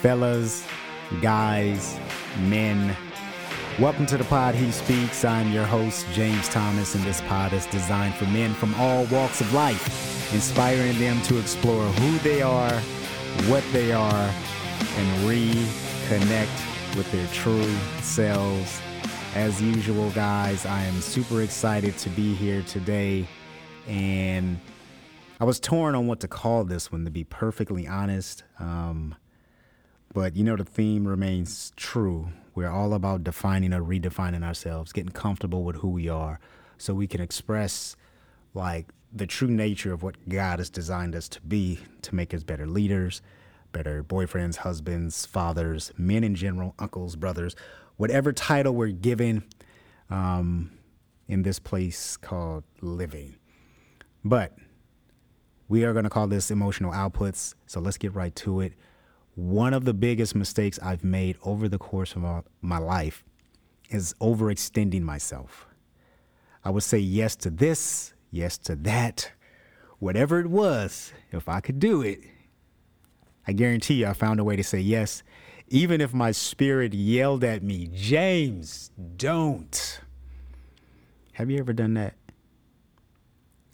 fellas, guys, men. Welcome to the pod He Speaks. I'm your host, James Thomas, and this pod is designed for men from all walks of life, inspiring them to explore who they are, what they are, and reconnect with their true selves. As usual, guys, I am super excited to be here today, and I was torn on what to call this one, to be perfectly honest. Um, but you know, the theme remains true. We're all about defining or redefining ourselves, getting comfortable with who we are, so we can express like the true nature of what God has designed us to be to make us better leaders, better boyfriends, husbands, fathers, men in general, uncles, brothers, whatever title we're given um, in this place called living. But we are going to call this emotional outputs. So let's get right to it. One of the biggest mistakes I've made over the course of my, my life is overextending myself. I would say yes to this, yes to that, whatever it was, if I could do it. I guarantee you, I found a way to say yes, even if my spirit yelled at me, James, don't. Have you ever done that?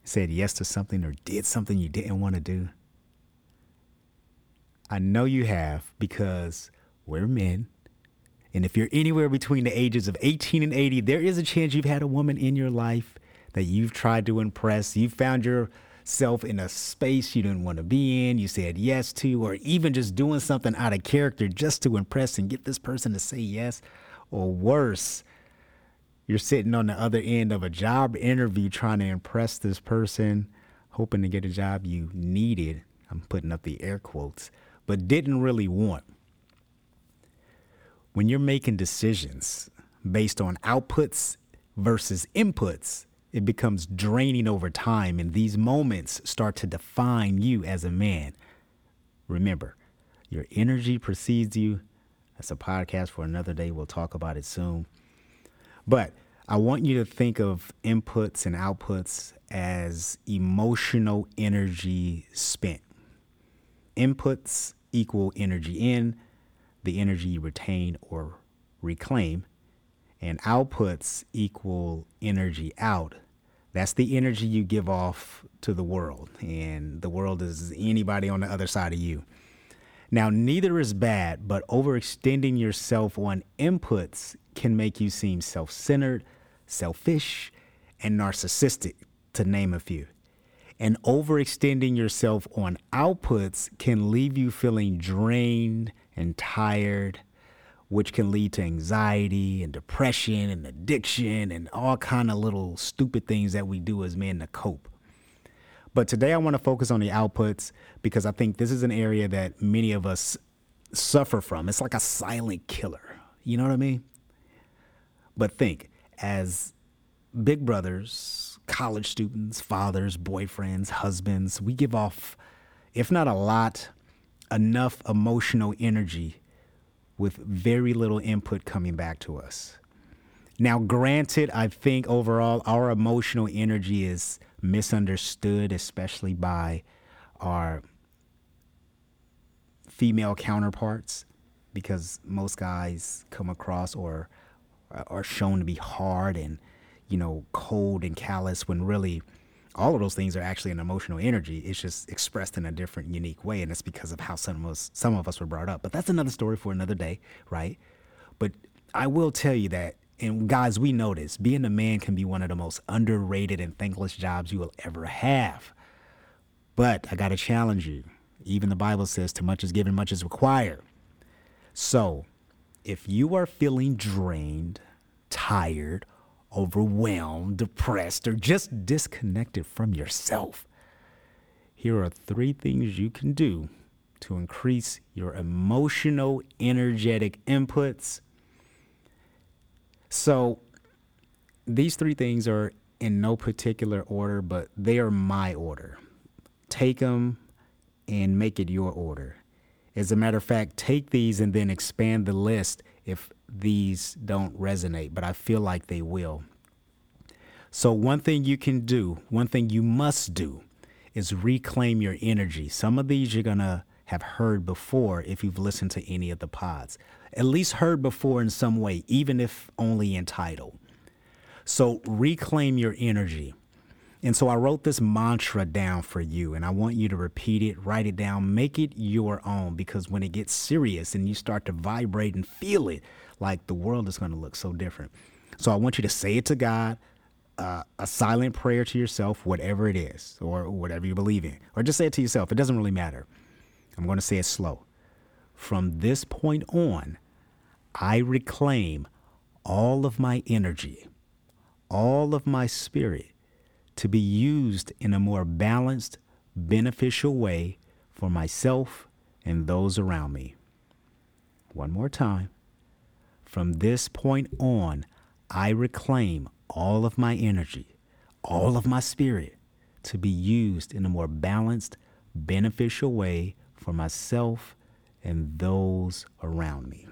said yes to something or did something you didn't want to do? I know you have because we're men. And if you're anywhere between the ages of 18 and 80, there is a chance you've had a woman in your life that you've tried to impress. You found yourself in a space you didn't want to be in, you said yes to, or even just doing something out of character just to impress and get this person to say yes. Or worse, you're sitting on the other end of a job interview trying to impress this person, hoping to get a job you needed. I'm putting up the air quotes, but didn't really want. When you're making decisions based on outputs versus inputs, it becomes draining over time, and these moments start to define you as a man. Remember, your energy precedes you. That's a podcast for another day. We'll talk about it soon. But I want you to think of inputs and outputs as emotional energy spent. Inputs equal energy in, the energy you retain or reclaim, and outputs equal energy out. That's the energy you give off to the world, and the world is anybody on the other side of you. Now, neither is bad, but overextending yourself on inputs can make you seem self centered, selfish, and narcissistic, to name a few. And overextending yourself on outputs can leave you feeling drained and tired, which can lead to anxiety and depression and addiction and all kind of little stupid things that we do as men to cope. But today I want to focus on the outputs because I think this is an area that many of us suffer from. It's like a silent killer. You know what I mean? But think, as big brothers, college students, fathers, boyfriends, husbands, we give off, if not a lot, enough emotional energy with very little input coming back to us. Now, granted, I think overall our emotional energy is misunderstood, especially by our female counterparts, because most guys come across or are shown to be hard and you know cold and callous when really all of those things are actually an emotional energy. It's just expressed in a different unique way and it's because of how some of us some of us were brought up. But that's another story for another day right? But i will tell you that and guys we know this being a man can be one of the most underrated and thankless jobs you will ever have. But i got to challenge you. Even the bible says too much is given much is required. So if you are feeling drained, tired, overwhelmed, depressed, or just disconnected from yourself, here are three things you can do to increase your emotional, energetic inputs. So, these three things are in no particular order, but they are my order. Take them and make it your order. As a matter of fact, take these and then expand the list if these don't resonate, but I feel like they will. So, one thing you can do, one thing you must do, is reclaim your energy. Some of these you're going to have heard before if you've listened to any of the pods. At least heard before in some way, even if only in title. So reclaim your energy. And so I wrote this mantra down for you, and I want you to repeat it, write it down, make it your own, because when it gets serious and you start to vibrate and feel it, like the world is going to look so different. So I want you to say it to God, uh, a silent prayer to yourself, whatever it is, or whatever you believe in, or just say it to yourself. It doesn't really matter. I'm going to say it slow. From this point on, I reclaim all of my energy, all of my spirit to be used in a more balanced, beneficial way for myself and those around me. One more time. From this point on, I reclaim all of my energy, all of my spirit to be used in a more balanced, beneficial way for myself and those around me.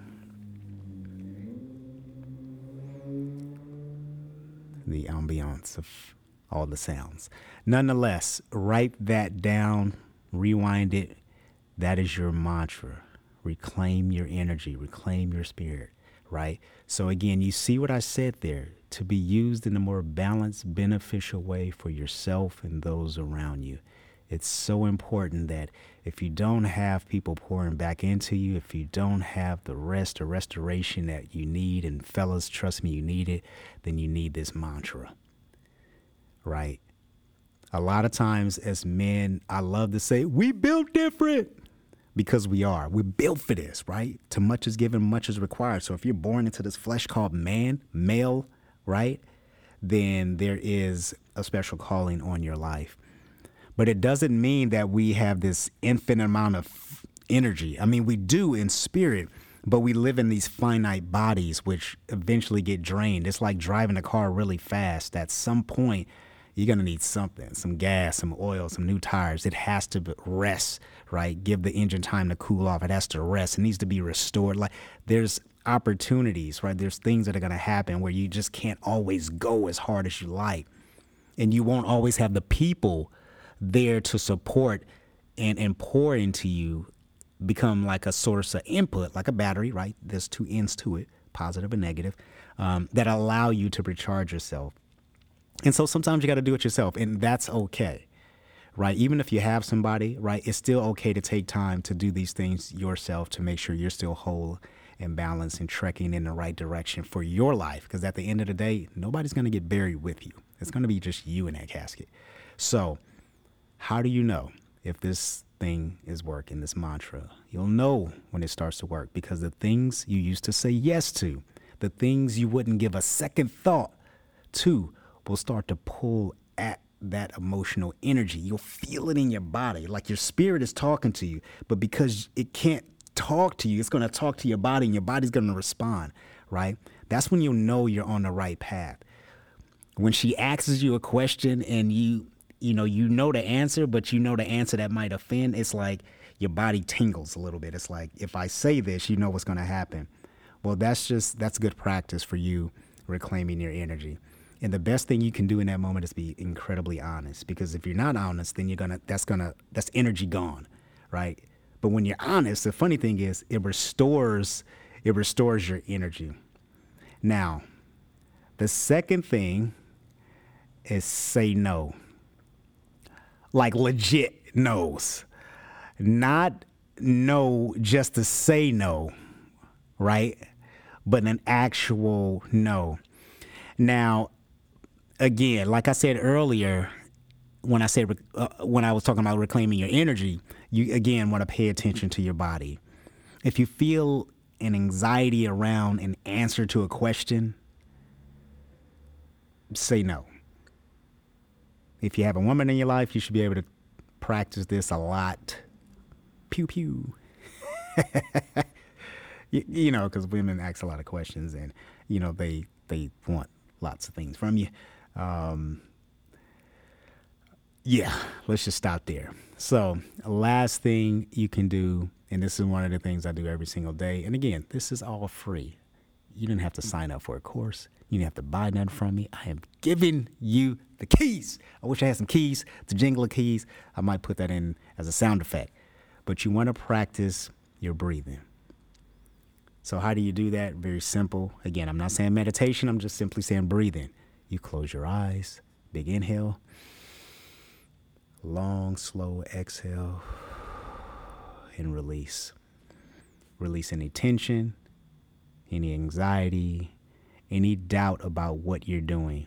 The ambiance of all the sounds. Nonetheless, write that down, rewind it. That is your mantra. Reclaim your energy, reclaim your spirit, right? So, again, you see what I said there to be used in a more balanced, beneficial way for yourself and those around you. It's so important that if you don't have people pouring back into you, if you don't have the rest or restoration that you need, and fellas, trust me, you need it, then you need this mantra, right? A lot of times as men, I love to say, we built different because we are. We're built for this, right? To much is given, much is required. So if you're born into this flesh called man, male, right? Then there is a special calling on your life. But it doesn't mean that we have this infinite amount of energy. I mean, we do in spirit, but we live in these finite bodies, which eventually get drained. It's like driving a car really fast. At some point, you're going to need something some gas, some oil, some new tires. It has to rest, right? Give the engine time to cool off. It has to rest. It needs to be restored. Like there's opportunities, right? There's things that are going to happen where you just can't always go as hard as you like. And you won't always have the people there to support and, and pour into you become like a source of input, like a battery, right? There's two ends to it, positive and negative, um, that allow you to recharge yourself. And so sometimes you got to do it yourself, and that's okay, right? Even if you have somebody, right, it's still okay to take time to do these things yourself to make sure you're still whole and balanced and trekking in the right direction for your life. Because at the end of the day, nobody's going to get buried with you. It's going to be just you in that casket. So, how do you know if this thing is working, this mantra? You'll know when it starts to work because the things you used to say yes to, the things you wouldn't give a second thought to, will start to pull at that emotional energy. You'll feel it in your body, like your spirit is talking to you, but because it can't talk to you, it's going to talk to your body and your body's going to respond, right? That's when you'll know you're on the right path. When she asks you a question and you you know, you know the answer, but you know the answer that might offend. It's like your body tingles a little bit. It's like if I say this, you know what's going to happen. Well, that's just that's good practice for you reclaiming your energy. And the best thing you can do in that moment is be incredibly honest because if you're not honest, then you're to that's to that's energy gone, right? But when you're honest, the funny thing is it restores it restores your energy. Now, the second thing is say no like legit no's, not no just to say no, right? But an actual no. Now, again, like I said earlier, when I said uh, when I was talking about reclaiming your energy, you again want to pay attention to your body. If you feel an anxiety around an answer to a question, say no if you have a woman in your life, you should be able to practice this a lot. Pew pew. you, you, know, because women ask a lot of questions, and you know they they want lots of things from you. Um, yeah, let's just stop there. So, last thing you can do, and this is one of the things I do every single day. And again, this is all free. You didn't have to sign up for a course. You didn't have to buy nothing from me. I am giving you the keys. I wish I had some keys, the jingle keys. I might put that in as a sound effect. but you want to practice your breathing. So, how do you do that? Very simple. Again, I'm not saying meditation, I'm just simply saying breathing. You close your eyes, big inhale, long, slow exhale, and release. Release any tension, any anxiety, any doubt about what you're doing,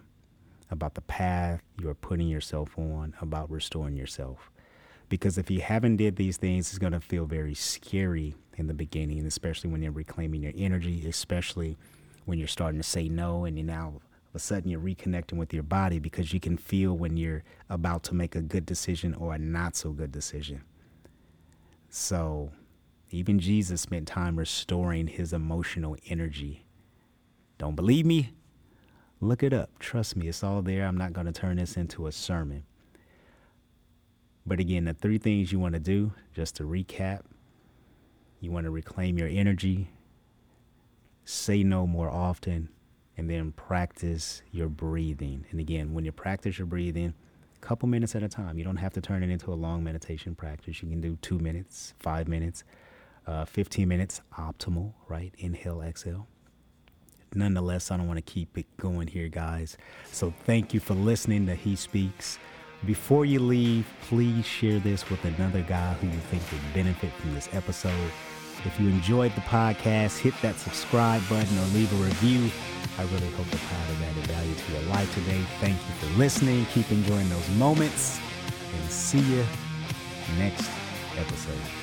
about the path you're putting yourself on, about restoring yourself. Because if you haven't did these things, it's going to feel very scary in the beginning, especially when you're reclaiming your energy, especially when you're starting to say no and you're now of a sudden you're reconnecting with your body because you can feel when you're about to make a good decision or a not so good decision. So, even Jesus spent time restoring his emotional energy. Don't believe me? Look it up. Trust me, it's all there. I'm not going to turn this into a sermon. But again, the three things you want to do, just to recap, you want to reclaim your energy, say no more often, and then practice your breathing. And again, when you practice your breathing, a couple minutes at a time. You don't have to turn it into a long meditation practice. You can do two minutes, five minutes, uh, 15 minutes, optimal, right? Inhale, exhale. Nonetheless, I don't want to keep it going here, guys. So thank you for listening to He Speaks. Before you leave, please share this with another guy who you think would benefit from this episode. If you enjoyed the podcast, hit that subscribe button or leave a review. I really hope the pod has added value to your life today. Thank you for listening. Keep enjoying those moments and see you next episode.